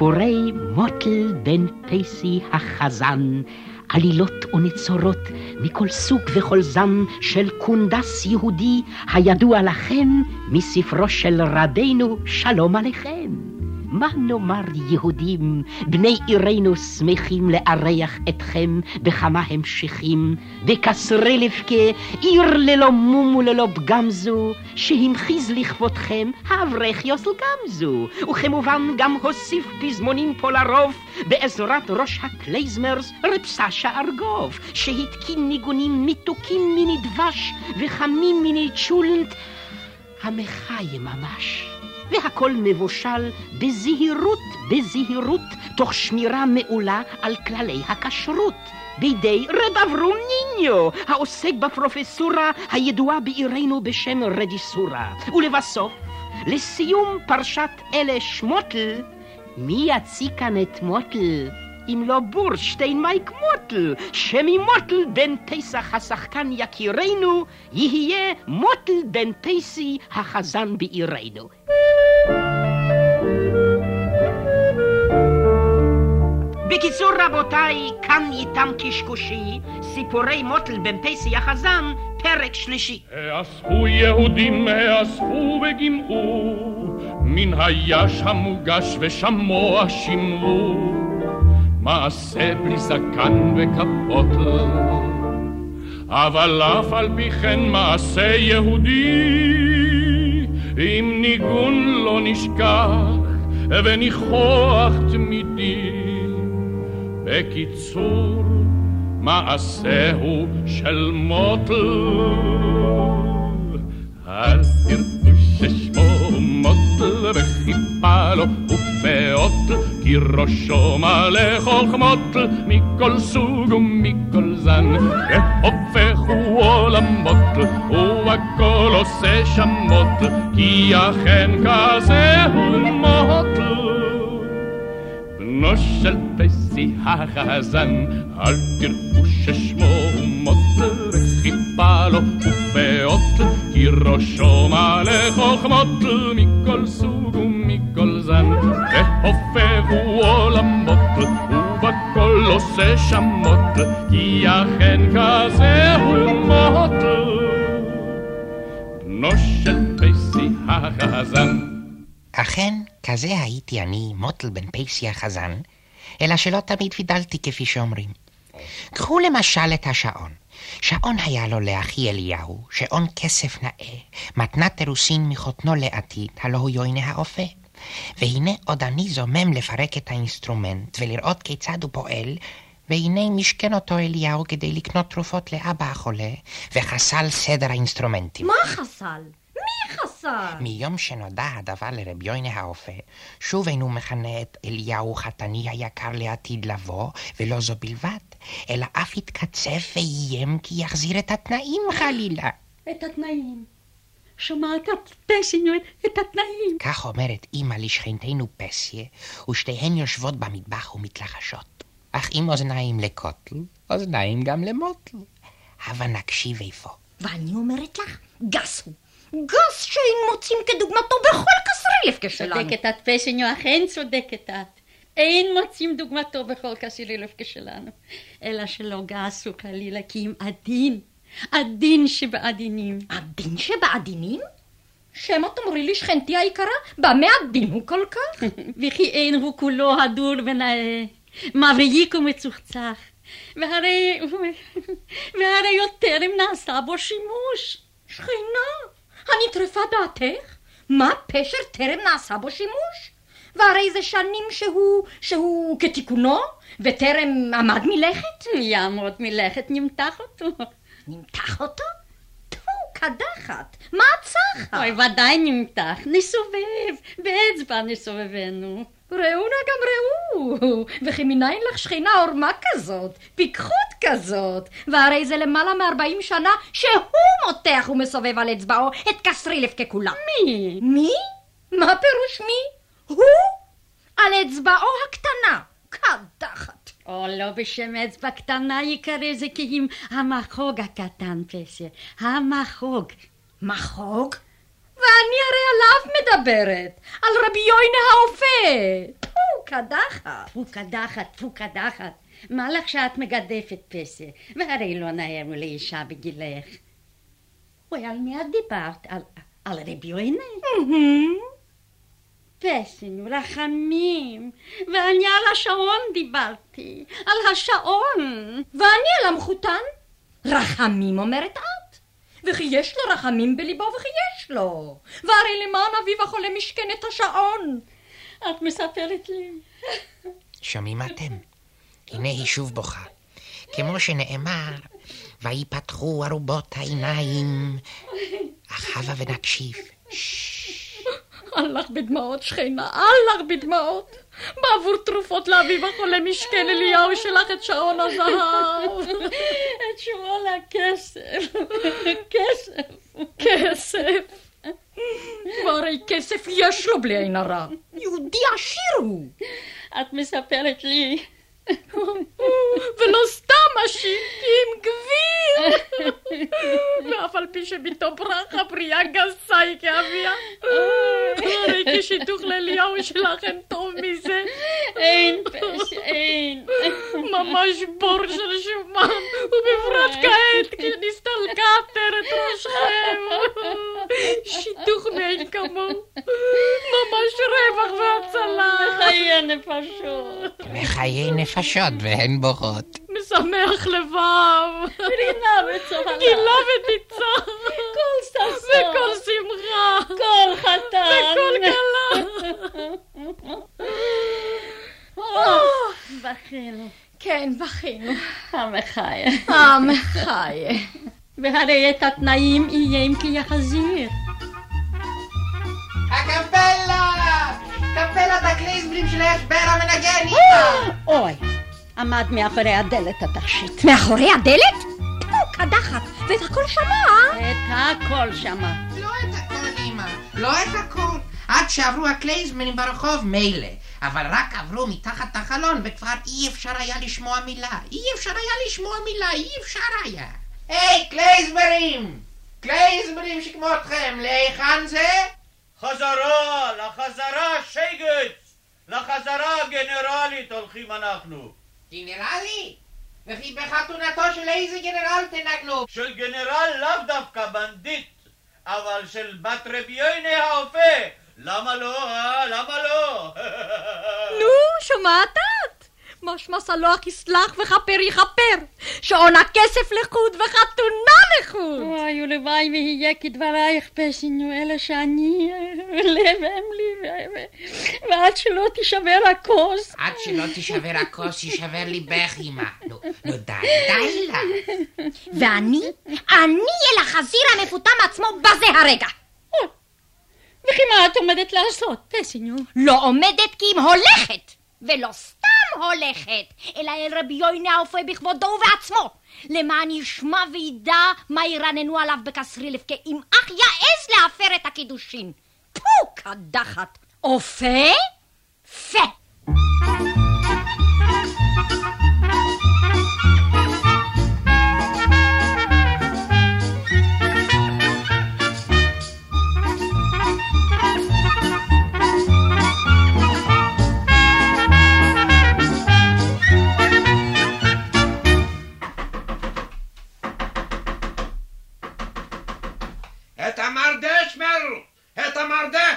סיפורי מוטל בן פייסי החזן, עלילות ונצורות מכל סוג וכל זן של קונדס יהודי הידוע לכם מספרו של רדינו שלום עליכם. מה נאמר יהודים, בני עירנו שמחים לארח אתכם בכמה המשכים, בקסרי לבכה, עיר ללא מום וללא פגם זו, שהמחיז לכבודכם האברך יוסל גמזו, וכמובן גם הוסיף פזמונים פה לרוב, בעזרת ראש הקלייזמרס רב סשה ארגוב, שהתקין ניגונים מתוקים מיני דבש וחמים מיני צ'ולנט, אַ מחיה ממש. והכל מבושל בזהירות, בזהירות, תוך שמירה מעולה על כללי הכשרות. בידי רב אברום ניניו, העוסק בפרופסורה הידועה בעירנו בשם רדיסורה. ולבסוף, לסיום פרשת אלה שמוטל, מי יציג כאן את מוטל? אם לא בורשטיין מייק מוטל, שממוטל בן פסח השחקן יקירנו, יהיה מוטל בן פסי החזן בעירנו. בקיצור רבותיי, כאן איתם קשקושי, סיפורי מוטל בן פסי החזן, פרק שלישי. האספו יהודים, האספו וגימרו, מן היש המוגש ושמוע שמרו, מעשה בלי זקן וכפות, אבל אף על פי כן מעשה יהודי, אם ניגון לא נשכח וניחוח תמידי. בקיצור, מעשהו של מוטל. אל תראו ששמו מוטל וחיפה לו ופאות, כי ראשו מלא חוכמות מכל סוג ומכל זן. והופכו עולמות ובכל עושה שמות, כי אכן כזה הוא מוטל. בנו של פסי החזן, אל תראו ששמו מוטל וחיפה לו ופאות, כי ראשו מלא חוכמות מכל סוג ומכל זן, והופכו עולמות ובכל עושה שמות, כי אכן כזה הוא מוטל. בנו של פסי החזן אכן, כזה הייתי אני, מוטל בן פייסי החזן, אלא שלא תמיד ונדלתי כפי שאומרים. קחו למשל את השעון. שעון היה לו לאחי אליהו, שעון כסף נאה, מתנת אירוסין מחותנו לעתיד, הלא הוא יוינה האופה. והנה עוד אני זומם לפרק את האינסטרומנט ולראות כיצד הוא פועל, והנה משכן אותו אליהו כדי לקנות תרופות לאבא החולה, וחסל סדר האינסטרומנטים. מה חסל? מי חסל? מיום שנודע הדבר לרב יוינה האופה, שוב אינו מכנה את אליהו חתני היקר לעתיד לבוא, ולא זו בלבד, אלא אף התקצף ואיים כי יחזיר את התנאים חלילה. את התנאים. שומעת פסינו את התנאים. כך אומרת אמא לשכנתנו פסיה, ושתיהן יושבות במטבח ומתלחשות. אך עם אוזניים לקוטל, אוזניים גם למוטל. הבה נקשיב איפה. ואני אומרת לך, גס הוא. גס שאין מוצאים כדוגמתו בכל קסרי לבקה שלנו. צודקת את פסיניו, אכן צודקת את. אין מוצאים דוגמתו בכל קסרי לבקה שלנו. אלא שלא גס הוא חלילה כי אם עדין, עדין שבעדינים. עדין שבעדינים? שמא תאמרי לי שכנתי היקרה, במה עדין הוא כל כך? וכי אין הוא כולו הדור ונאה, מבריק ומצוחצח. והרי, והרי יותר אם נעשה בו שימוש. שכינה, הנטרפה דעתך? מה פשר טרם נעשה בו שימוש? והרי זה שנים שהוא, שהוא כתיקונו, וטרם עמד מלכת? יעמוד מלכת, נמתח אותו. נמתח אותו? קדחת, מה הצחת? אוי, ודאי נמתח, נסובב, באצבע נסובבנו. ראו נא גם ראו, וכי מניין לך שכינה עורמה כזאת, פיקחות כזאת, והרי זה למעלה מארבעים שנה שהוא מותח ומסובב על אצבעו את קסרילף ככולה. מי? מי? מה פירוש מי? הוא על אצבעו הקטנה, קדחת. או לא בשם אצבע קטנה יקרא זה כי אם המחוג הקטן פסיה, המחוג. מחוג? ואני הרי עליו מדברת, על רבי יוינה האופה. פו, קדחת. פו קדחת, פו קדחת. מה לך שאת מגדפת פסיה? והרי לא נאה לאישה בגילך. אוי, על מי את דיברת? על, על רבי יוינה? פסים, רחמים, ואני על השעון דיברתי, על השעון. ואני על המחותן? רחמים אומרת את? וכי יש לו רחמים בליבו וכי יש לו. והרי למען אביו החולה משכן את השעון. את מספרת לי. שומעים אתם? הנה היא שוב בוכה. כמו שנאמר, ויפתחו ארובות העיניים. אך הבה ונקשיב. אל לך בדמעות שכנה, אל לך בדמעות. בעבור תרופות לאביו החולה משכן אליהו שלך את שעון הזהב. את שעון הכסף. כסף. כסף. והרי כסף יש לו בלי עין הרע. יהודי עשיר הוא. את מספרת לי. ולא סתם עשיר, כי עם גביר. ואף על פי שביתו ברכה בריאה גסה היא כאביה. הרי כשיתוך לאליהו שלך אין מזה. אין פש, אין. ממש בור של שומן, ובפרט כעת כשנסתלקה עטרת ראשכם. שיתוך מאין כמוהו. ממש רווח והצלה. חיי הנפשות. וחיי נפשות והן בוכות. משמח לבב. רינה וצוהלה. גילה וניצח. כל ששון. וכל שמחה. כל חתן. וכל כלה. בכינו. כן, בכינו. המחיה. המחיה. והרי את התנאים איים כי יחזיר. הקפלה! קפלת הקליזבלים של האשבר המנגן איתה! אוי, עמד מאחורי הדלת התכשיט. מאחורי הדלת? פה, קדחת, ואת הכל שמע. את הכל שמע. לא את הכל, אמא. לא את הכל. עד שעברו הקלייזמנים ברחוב, מילא. אבל רק עברו מתחת החלון וכבר אי אפשר היה לשמוע מילה. אי אפשר היה לשמוע מילה, אי אפשר היה. היי, קלייזמרים! קלייזמרים שכמותכם, להיכן זה? חזרה, לחזרה שייגץ! לחזרה גנרלית הולכים אנחנו. גנרלי? וכי בחתונתו של איזה גנרל תנגנו? של גנרל לאו דווקא בנדיט, אבל של בת רבי יוינה האופה. למה לא, אה? למה לא? נו, שומעת את? משמע סלוח יסלח וכפר יכפר. שעון הכסף לחוד וחתונה לחוד. אוי, ולוואי ויהיה כדברייך פסינו, אלא שאני, לב אם לי, ועד שלא תישבר הכוס. עד שלא תישבר הכוס, יישבר ליבך, אמא. נו, נו, די, די לה. ואני, אני אל החזיר המפותם עצמו בזה הרגע. וכי מה את עומדת לעשות, פסינו? לא עומדת כי אם הולכת, ולא סתם הולכת, אלא אל רבי יוינה האופה בכבודו ובעצמו, למען ישמע וידע מה ירננו עליו בקסרילף, כי אם אך יעז להפר את הקידושין. פו, קדחת. אופה? פה. את המרדה, שמר! את המרדה!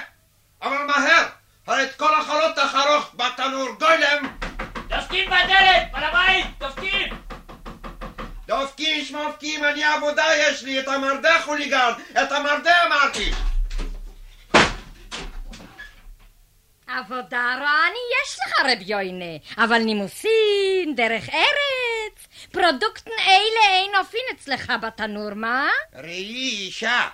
אבל מהר! הרי את כל החולות תחרוך בתנור גוילם! דופקים בדלת, בעל הבית, דופקים! דופקים שמופקים, אני עבודה יש לי! את המרדה חוליגן! את המרדה אמרתי! עבודה רעני יש לך, רב יוינה, אבל נימוסין, דרך ארץ, פרודוקטן אלה אין אופין אצלך בתנור, מה? ראי אישה,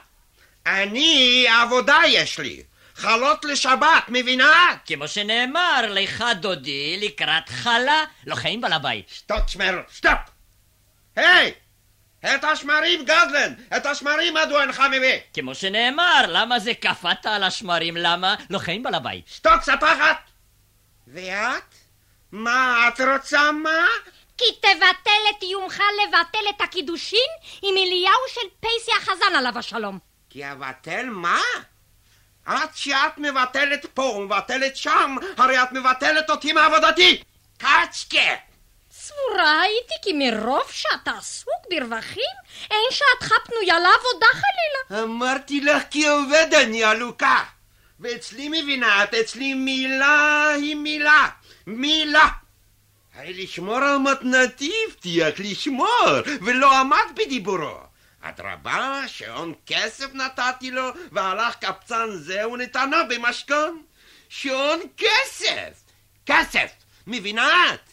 אני עבודה יש לי! חלות לשבת, מבינה? כמו שנאמר, לך דודי לקראת חלה, לא חיים בעל הבית. שטוק שמר, שטוק! היי! את השמרים גדלן! את השמרים מדוע אינך מביא? כמו שנאמר, למה זה קפאת על השמרים? למה? לא חיים בעל הבית. שטוק ספחת! ואת? מה את רוצה מה? כי תבטל את איומך לבטל את הקידושין עם אליהו של פייסי החזן עליו השלום. כי אבטל מה? עד שאת מבטלת פה ומבטלת שם, הרי את מבטלת אותי מעבודתי! קצ'קה! סבורה הייתי כי מרוב שאתה עסוק ברווחים, אין שעתך פנויה לעבודה חלילה. אמרתי לך כי עובד אני עלוקה. ואצלי מבינה את, אצלי מילה היא מילה. מילה. הרי לשמור על מתנתי הבטיח לשמור, ולא עמד בדיבורו. אדרבה, שעון כסף נתתי לו, והלך קבצן זה ונתנו במשכון. שעון כסף! כסף! מבינה את?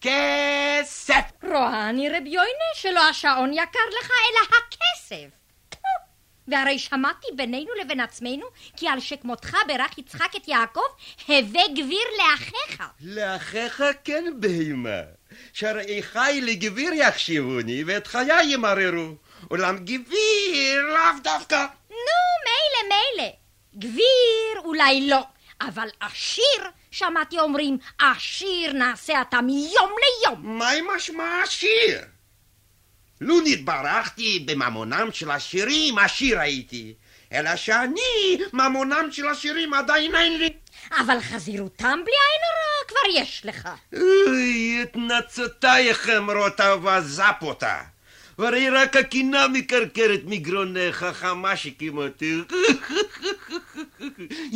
כסף! רואה אני רב יוינה שלא השעון יקר לך אלא הכסף. והרי שמעתי בינינו לבין עצמנו כי על שכמותך ברך יצחק את יעקב הווה גביר לאחיך. לאחיך כן בהמה, אחי לגביר יחשיבוני ואת חיי ימררו, אולם גביר לאו דווקא. נו, מילא, מילא. גביר אולי לא, אבל עשיר, שמעתי אומרים, עשיר נעשה אתה מיום ליום. מהי משמע עשיר? לו נתברכתי בממונם של עשירים, עשיר הייתי. אלא שאני, ממונם של עשירים עדיין אין לי. אבל חזירותם בלי עין הרע כבר יש לך. אוי, את נצותייך אמרות וזפ אותה. והרי רק הקינה מקרקרת מגרונך, חכמה שכמותך.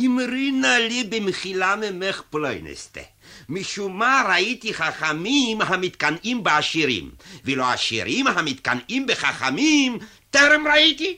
אמרינה לי במחילה ממך פלוינסטה. משום מה ראיתי חכמים המתקנאים בעשירים, ולא עשירים המתקנאים בחכמים טרם ראיתי.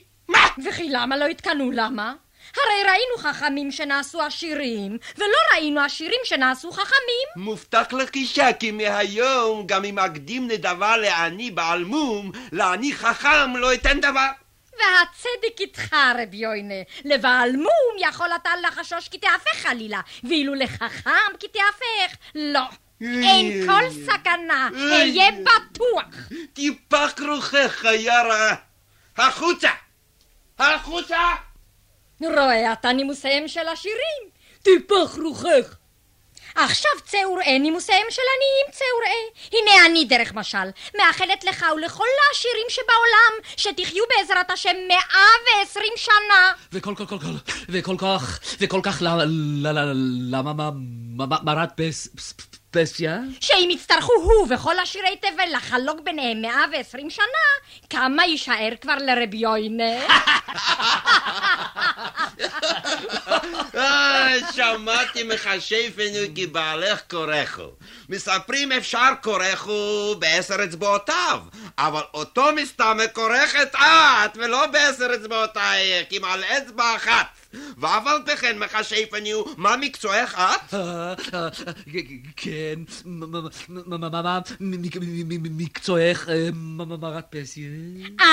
וכי למה לא התקנאו? למה? הרי ראינו חכמים שנעשו עשירים, ולא ראינו עשירים שנעשו חכמים. מובטח לך אישה כי מהיום גם אם אקדים נדבה לעני בעל מום, לעני חכם לא אתן דבר. והצדק איתך, רב יוינה. לבעל מום יכול אתה לחשוש כי תהפך חלילה, ואילו לחכם כי תהפך, לא. אין כל סכנה, היה בטוח. טיפח רוחך, חיה רעה. החוצה! החוצה! רואה אתה נימוסיהם של עשירים, טיפח רוחך. עכשיו צא וראה נימוסיהם של עניים צא וראה. הנה אני דרך משל, מאחלת לך ולכל העשירים שבעולם, שתחיו בעזרת השם מאה ועשרים שנה. וכל כל כל כל, וכל כך, וכל כך למה מרת פסיה? שאם יצטרכו הוא וכל עשירי תבל לחלוק ביניהם מאה ועשרים שנה, כמה יישאר כבר לרבי יוינה? שמעתי מחשפנו כי בעלך כורךו. מספרים אפשר כורךו בעשר אצבעותיו, אבל אותו מסתמה כורכת את, ולא בעשר אצבעותייך, עם על אצבע אחת. ואף על פי כן מחשפני הוא, מה מקצועך את? כן, מקצועך מרת פסיה?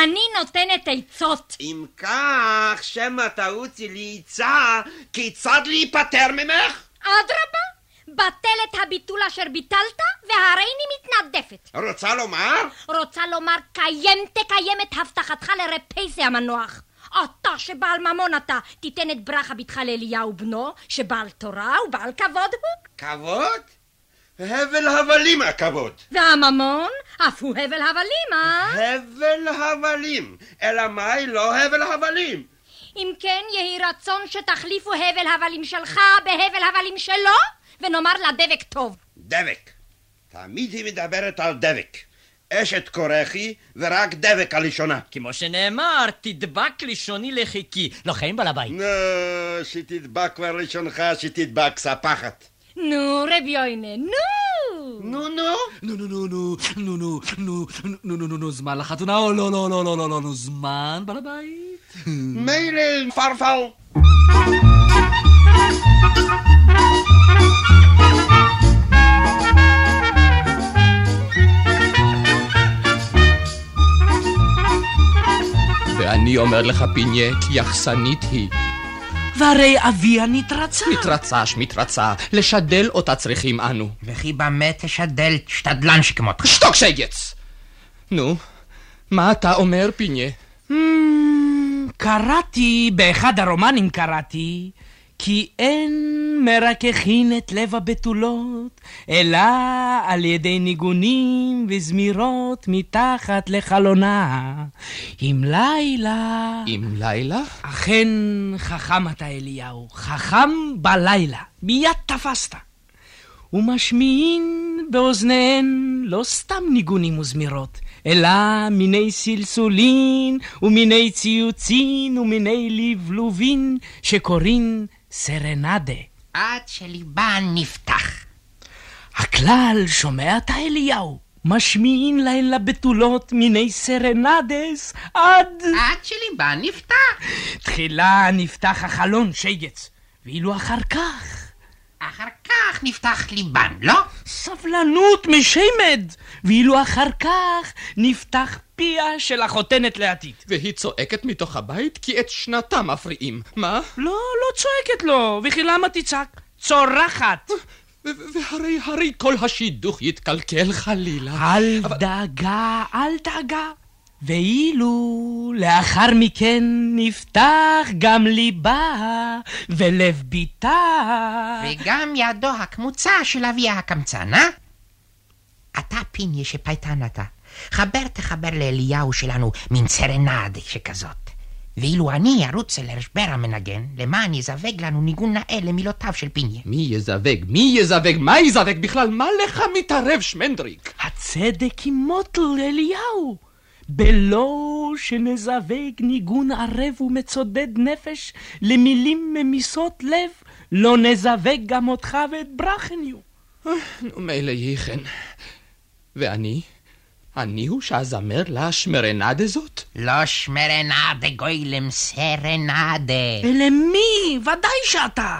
אני נותנת עצות. אם כך, שמא תעוצי לי עצה, כיצד להיפטר ממך? אדרבה, בטל את הביטול אשר ביטלת, והריני מתנדפת. רוצה לומר? רוצה לומר, קיים תקיים את הבטחתך לרפייסי המנוח. אתה שבעל ממון אתה, תיתן את ברכה בתך לאליהו בנו, שבעל תורה ובעל כבוד הוא. כבוד? הבל הבלים הכבוד. והממון? אף הוא הבל הבלים, אה? הבל הבלים. אלא מאי לא הבל הבלים? אם כן, יהי רצון שתחליפו הבל הבלים שלך בהבל הבלים שלו, ונאמר לה דבק טוב. דבק. תמיד היא מדברת על דבק. אשת כורחי ורק דבק הלשונה. כמו שנאמר, תדבק לשוני לחיקי. לא חיים בעל הבית. נו, שתדבק כבר לשונך, שתדבק ספחת. נו, רב יוינה, נו! נו, נו? נו, נו, נו, נו, נו, נו, נו, נו, נו, נו, נו, זמן לחתונה או לא, לא, לא, לא, לא, לא, נו, זמן בעל הבית? מילא, פרפל. ואני אומר לך, פיניה, כי יחסנית היא. והרי אביה נתרצה. מתרצה שמתרצה, לשדל אותה צריכים אנו. וכי במה תשדל שתדלן שכמותך? שתוק שייגץ! נו, מה אתה אומר, פיניה? Hmm, קראתי, באחד הרומנים קראתי, כי אין מרככין את לב הבתולות, אלא על ידי ניגונים וזמירות מתחת לחלונה. עם לילה... עם לילה? אכן חכם אתה אליהו, חכם בלילה, מיד תפסת. ומשמיעין באוזניהן לא סתם ניגונים וזמירות, אלא מיני סלסולין ומיני ציוצין ומיני לבלובין שקוראים סרנדה. עד שליבן נפתח. הכלל, שומע אתה אליהו? משמיעין להן לבתולות מיני סרנדס עד... עד שליבן נפתח. תחילה נפתח החלון, שייגץ, ואילו אחר כך... אחר כך נפתח ליבן, לא? סבלנות משמד, ואילו אחר כך נפתח פיה של החותנת לעתיד. והיא צועקת מתוך הבית כי את שנתה מפריעים. מה? לא, לא צועקת לו, וכי למה תצעק? צורחת. והרי הרי כל השידוך יתקלקל חלילה. אל דאגה, אל דאגה. ואילו לאחר מכן נפתח גם ליבה ולב ביתה. וגם ידו הקמוצה של אביה הקמצן, אה? אתה פיניה שפייטן אתה. חבר תחבר לאליהו שלנו מין סרנדה שכזאת. ואילו אני ארוץ אל הרשבר המנגן, למען יזווג לנו ניגון נאה למילותיו של פיניה. מי יזווג? מי יזווג? מה יזווג בכלל? מה לך מתערב, שמנדריק? הצדק עם מוטל, אליהו. בלא שנזווג ניגון ערב ומצודד נפש למילים ממיסות לב, לא נזווג גם אותך ואת ברכניו. נו, מילא ייחן. ואני? אני הוא שאזמר לה שמרנדה זאת? לא שמרנדה, גוילם, סרנדה. למי? ודאי שאתה.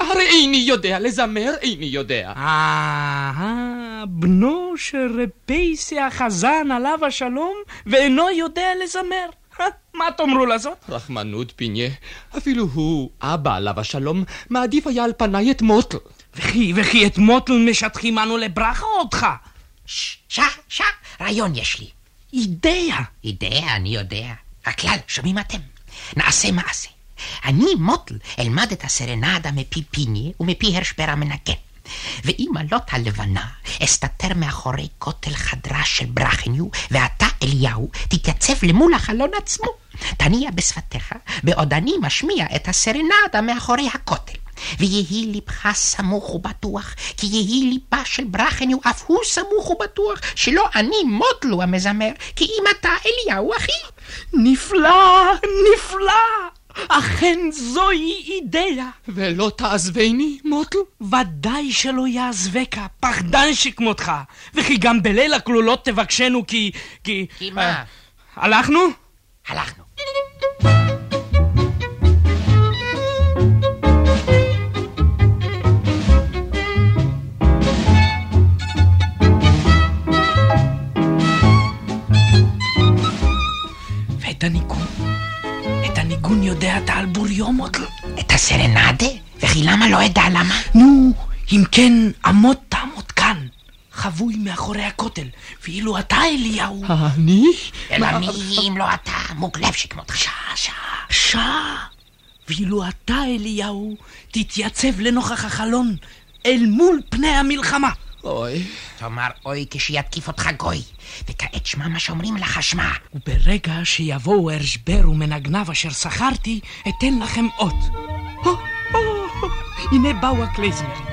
הרי איני יודע לזמר, איני יודע. אה, בנו של רפייסי החזן עליו השלום, ואינו יודע לזמר. מה תאמרו לזאת? רחמנות פיניה, אפילו הוא, אבא עליו השלום, מעדיף היה על פניי את מוטל. וכי, וכי את מוטל משטחים אנו לברכה אותך? שע, שע, רעיון יש לי. אידאה. אידאה, אני יודע. הכלל, שומעים אתם? נעשה מעשה. אני, מוטל, אלמד את הסרנדה מפי פיני ומפי הרשבר המנגן. ועם עלות הלבנה אסתתר מאחורי כותל חדרה של ברכניו, ואתה, אליהו, תתייצב למול החלון עצמו. תניע בשפתיך, בעוד אני משמיע את הסרנדה מאחורי הכותל. ויהי ליבך סמוך ובטוח, כי יהי ליבה של ברכניו אף הוא סמוך ובטוח, שלא אני מוטלו המזמר, כי אם אתה אליהו אחי. נפלא, נפלא! אכן זוהי אידאה. ולא תעזבני, מוטל? ודאי שלא יעזבך, פחדן שכמותך. וכי גם בליל הכלולות תבקשנו כי... כי... כי מה? Uh, הלכנו? הלכנו. ואת הניגון, את הניגון יודע אתה על בוריו מוטל? את הסרנדה? וכי למה לא אדע למה? נו, אם כן, עמוד תעמוד כאן. חבוי מאחורי הכותל, ואילו אתה, אליהו... אני? אלא מי אם לא אתה, מוגלב שכמותך. שעה, שעה, שעה. ואילו אתה, אליהו, תתייצב לנוכח החלון, אל מול פני המלחמה. אוי. תאמר אוי כשיתקיף אותך גוי, וכעת שמע מה שאומרים לך שמע. וברגע שיבואו הרשבר ומנגניו אשר שכרתי, אתן לכם אות. הנה באו הקלייזמרים.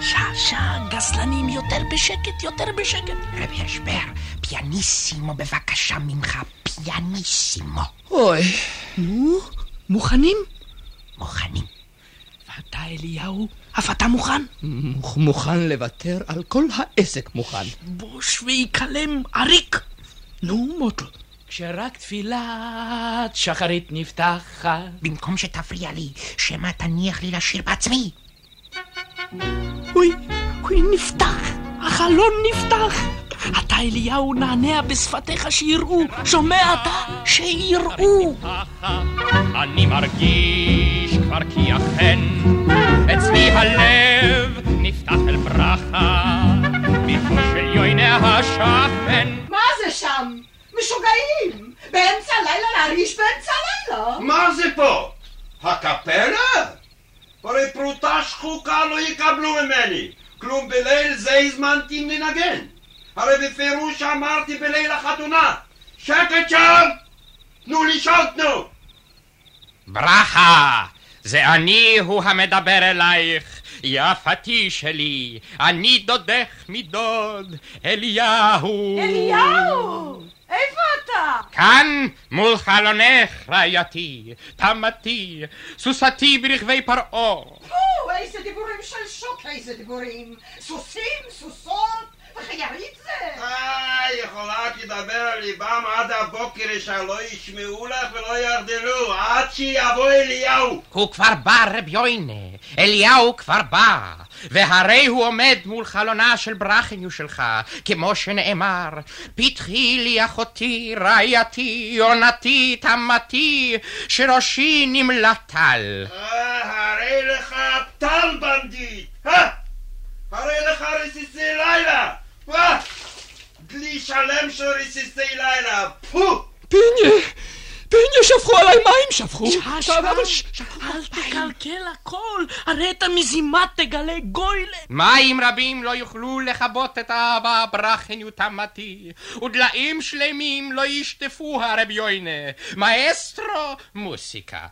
שעה, שעה, גסלנים, יותר בשקט, יותר בשקט. רב הרשבר, פיאניסימו בבקשה ממך, פיאניסימו. אוי. נו, מוכנים? מוכנים. ואתה, אליהו, אף אתה מוכן? מוכן לוותר על כל העסק מוכן. בוש ויקלם עריק. נו, מוטל. כשרק תפילת שחרית נפתחת. במקום שתפריע לי, שמא תניח לי לשיר בעצמי. אוי, אוי, נפתח, החלון נפתח. אתה אליהו נענע בשפתיך שיראו. שומע אתה? שיראו. אני מרגיש כבר כי אכן אצלי הלב נפתח אל ברכה ביתו של יויני השכן מה זה שם? משוגעים! באמצע הלילה להרעיש באמצע הלילה! מה זה פה? הקפלה? הרי פרוטה שחוקה לא יקבלו ממני. כלום בליל זה הזמנתי לנגן. הרי בפירוש אמרתי בליל החתונה. שקט שם! תנו לשאול תנו! ברכה! זה אני הוא המדבר אלייך, יפתי שלי, אני דודך מדוד, אליהו. אליהו! איפה אתה? כאן, מול חלונך, רעייתי, תמתי, סוסתי ברכבי פרעה. פו, איזה דיבורים של שוק, איזה דיבורים. סוסים, סוסות, וחיירית זה. אה, יכולה תדבר על ליבם עד הבוקר שלא ישמעו לך ולא ירדלו, עד שיבוא אליהו. הוא כבר בא, רב יוינה, אליהו כבר בא, והרי הוא עומד מול חלונה של ברכניו שלך, כמו שנאמר, פתחי לי אחותי, רעייתי, יונתי, תמתי, שראשי נמלט טל. אה, הרי לך טל בנדיט, אה? הרי לך רסיסי לילה, אה? דלי שלם של רסיסי לילה, פו! פיניה! פיניה, שפכו עליי מים, שפכו. אל תקלקל הכל, הרי את המזימה תגלה גוילה. מים רבים לא יוכלו לכבות את האהבה ברכניו תמתי, ודליים שלמים לא ישטפו הרב יוינה. מאסטרו, מוסיקה.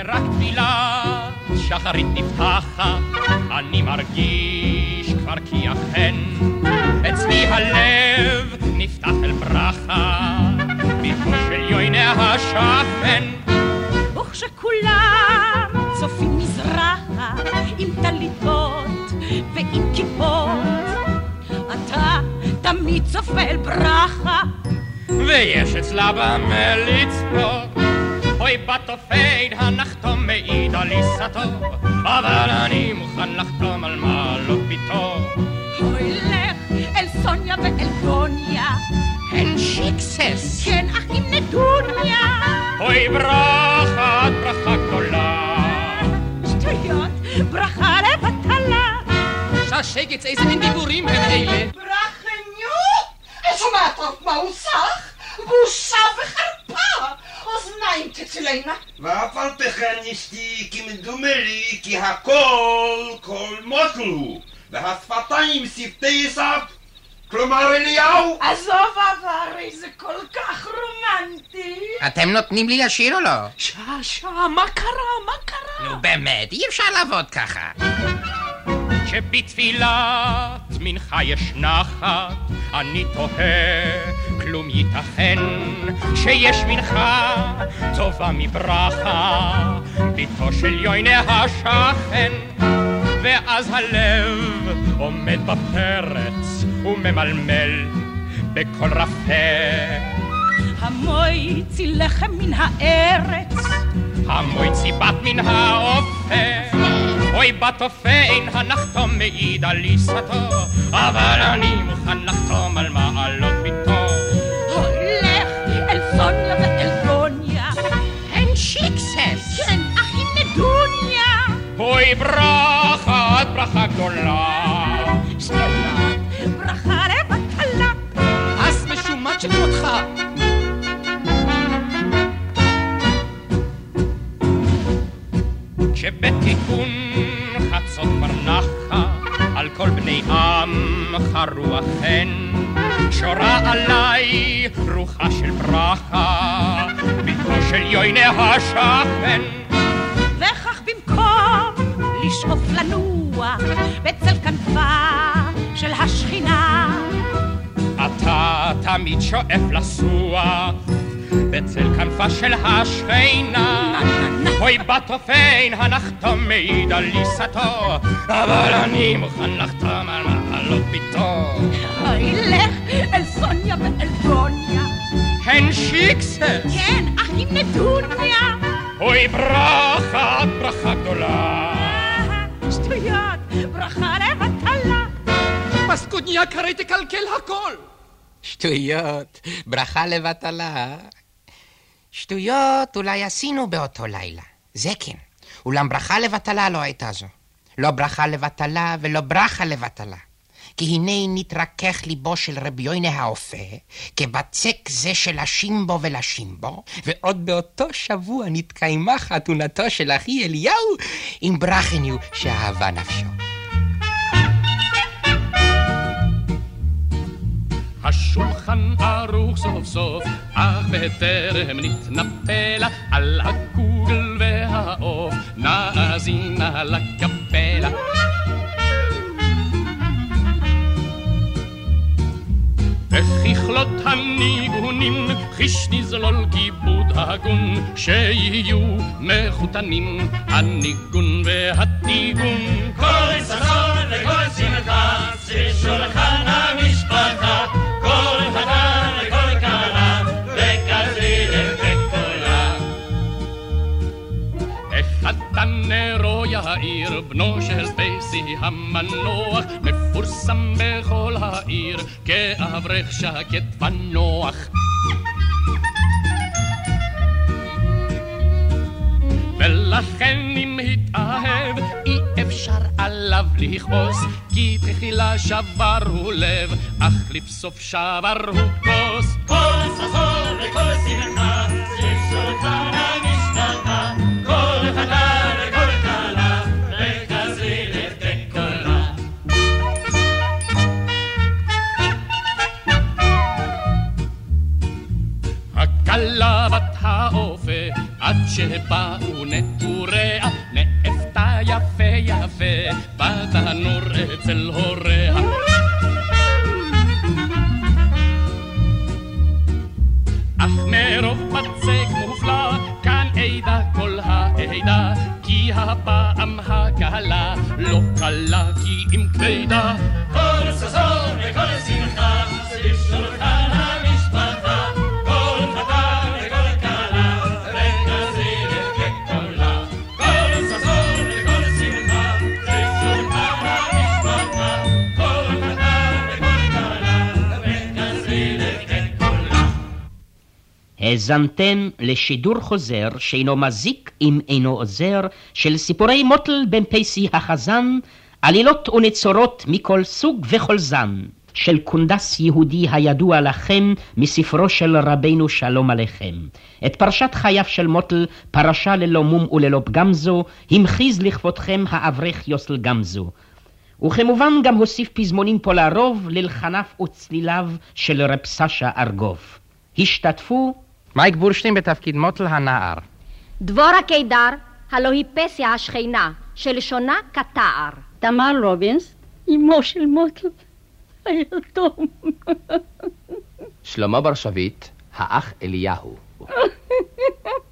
כשרק תפילת שחרית נפתחת, אני מרגיש כבר כי אכן אצלי הלב נפתח אל ברכה, ביתו של יוינה השכן. וכשכולם צופים מזרחה עם טליתות ועם כיפות, אתה תמיד צופה אל ברכה. ויש אצלה במה לצפות. אוי בתופד הנחתום מעיד על עיסתו, אבל אני מוכן לחתום על מעלות ביתו. אוי לך אל סוניה ואל גוניה, הן שיקסס. כן אחים נדוניה. אוי ברכה, את ברכה גדולה. שטויות, ברכה לבטלה. ששגץ, איזה מין דיבורים הם אלה? שומעת טוב מה הוא סח? בושה וחרפה! פי כן אשתי כמדומרי כי הכל כל מוטל הוא, והשפתיים שפתי עשיו. כלומר אליהו. עזוב עברי, זה כל כך רומנטי. אתם נותנים לי לשיר או לא? שעה, שעה, מה קרה? מה קרה? נו באמת, אי אפשר לעבוד ככה. שבתפילת מנחה יש נחת, אני תוהה, כלום ייתכן שיש מנחה טובה מברכה, ביתו של יוינה השכן. ואז הלב עומד בפרץ וממלמל בקול רפה. המויצי לחם מן הארץ, המויצי בת מן האופה. אוי בתופה אין הנחתום מעיד על עיסתו, אבל אני מוכן לחתום על מעלות ביתו. הולך אל סוניה ואל גוניה, הן שיקסס. כן אחים נדוניה. אוי ברכה, את ברכה גדולה. שטויות, ברכה לבטלה. אס משומד שכמותך. שבתיקון חצות כבר נחה על כל בני עמך רוחן שורה עליי רוחה של ברכה ביתו של יוינה השכן. וכך במקום לשאוף לנוח בצל כנפה של השכינה. אתה תמיד שואף לסוח בצל כנפה של השכינה. אוי בת אופן הנחתום מעיד על עיסתו, אבל אני מוכן לחתום על מעלות ביתו. אוי, לך אל סוניה ואל דוניה. הן שיקסס. כן, אך אחים נדוניה. אוי, ברכה, ברכה גדולה. שטויות, ברכה לבטלה. פסקודניה קרא תקלקל הכל. שטויות, ברכה לבטלה. שטויות אולי עשינו באותו לילה, זה כן. אולם ברכה לבטלה לא הייתה זו. לא ברכה לבטלה ולא ברכה לבטלה. כי הנה נתרכך ליבו של רבי יוינה האופה, כבצק זה של השימבו ולשימבו, ועוד באותו שבוע נתקיימה חתונתו של אחי אליהו עם ברכניו שאהבה נפשו. השולחן ערוך סוף סוף, אך בטרם נתנפלה על הקוגל והעוף, נאזינה לקפלה. וככלות הניגונים, חיש נזלול כיבוד הגון, שיהיו מחותנים, הניגון והטיגון. כל ששון וכל שמחה, סביב שולחן המשפחה, כל חתן וכל כלה, וכזילת וקולה. החתן נרו יאיר, בנו של פייסי המנוח, מפורסם בכל העיר, כאברך שקט ונוח. ולכן אם התאהב, עליו לכעוס, כי תחילה שבר הוא לב, אך לבסוף שבר הוא כוס. ששון וכל שמחה, סביב שולחן המשפחה, כל חתן וכל כלה, וכזילת וקולה. הכלה בת האופה, עד שבאו נטוריה, אך מרוב בצק מופלא, כאן עדה כל העדה, כי הפעם הכלה לא קלה כי אם כבדה. כל ששון וכל שמחה, האזנתם לשידור חוזר שאינו מזיק אם אינו עוזר של סיפורי מוטל בן פייסי החזן, עלילות ונצורות מכל סוג וכל זן, של קונדס יהודי הידוע לכם מספרו של רבנו שלום עליכם. את פרשת חייו של מוטל, פרשה ללא מום וללא פגם זו, המחיז לכבודכם האברך יוסל גמזו. וכמובן גם הוסיף פזמונים פה לרוב ללחניו וצליליו של רב סשה ארגוב. השתתפו מייק בורשטיין בתפקיד מוטל הנער. דבורה קידר, הלא היא פסיה השכנה, שלשונה כתער. תמר רובינס, אמו של מוטל, היתום. שלמה בר שביט, האח אליהו.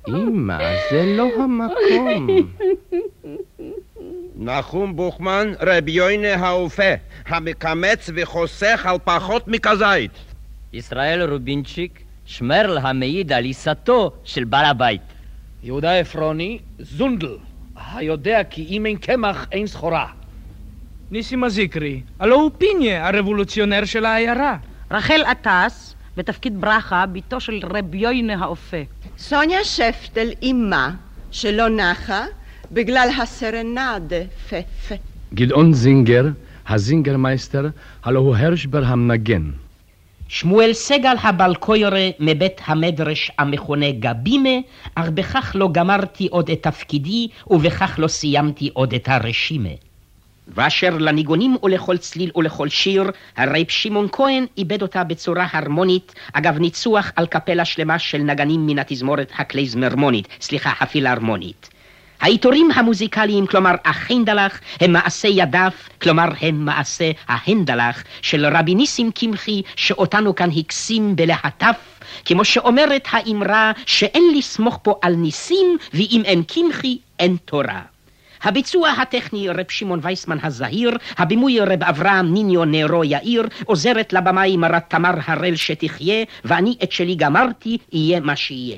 אמא, זה לא המקום. נחום בוכמן, רבי יוינה האופה, המקמץ וחוסך על פחות מכזית. ישראל רובינצ'יק, שמרל המעיד על עיסתו של בעל הבית. יהודה עפרוני, זונדל, היודע כי אם אין קמח אין סחורה. ניסים הזיקרי, הלא הוא פיניה, הרבולוציונר של העיירה. רחל עטס, בתפקיד ברכה, בתו של רב יוינה האופה. סוניה שפטל אימה, שלא נחה בגלל הסרנדה פפה. גדעון זינגר, הזינגרמייסטר, הלא הוא הרשבר המנגן. שמואל סגל הבלקוירה מבית המדרש המכונה גבימה, אך בכך לא גמרתי עוד את תפקידי, ובכך לא סיימתי עוד את הרשימה. ואשר לניגונים ולכל צליל ולכל שיר, הרב שמעון כהן איבד אותה בצורה הרמונית, אגב ניצוח על קפלה שלמה של נגנים מן התזמורת הקלייזמרמונית, סליחה, הפילהרמונית. העיטורים המוזיקליים, כלומר החינדלח, הם מעשה ידיו, כלומר הם מעשה ההנדלח, של רבי ניסים קמחי, שאותנו כאן הקסים בלהטף, כמו שאומרת האמרה שאין לסמוך פה על ניסים, ואם אין קמחי, אין תורה. הביצוע הטכני רב שמעון וייסמן הזהיר, הבימוי רב אברהם ניניו נרו יאיר, עוזרת לבמאי מרת תמר הראל שתחיה, ואני את שלי גמרתי, יהיה מה שיהיה.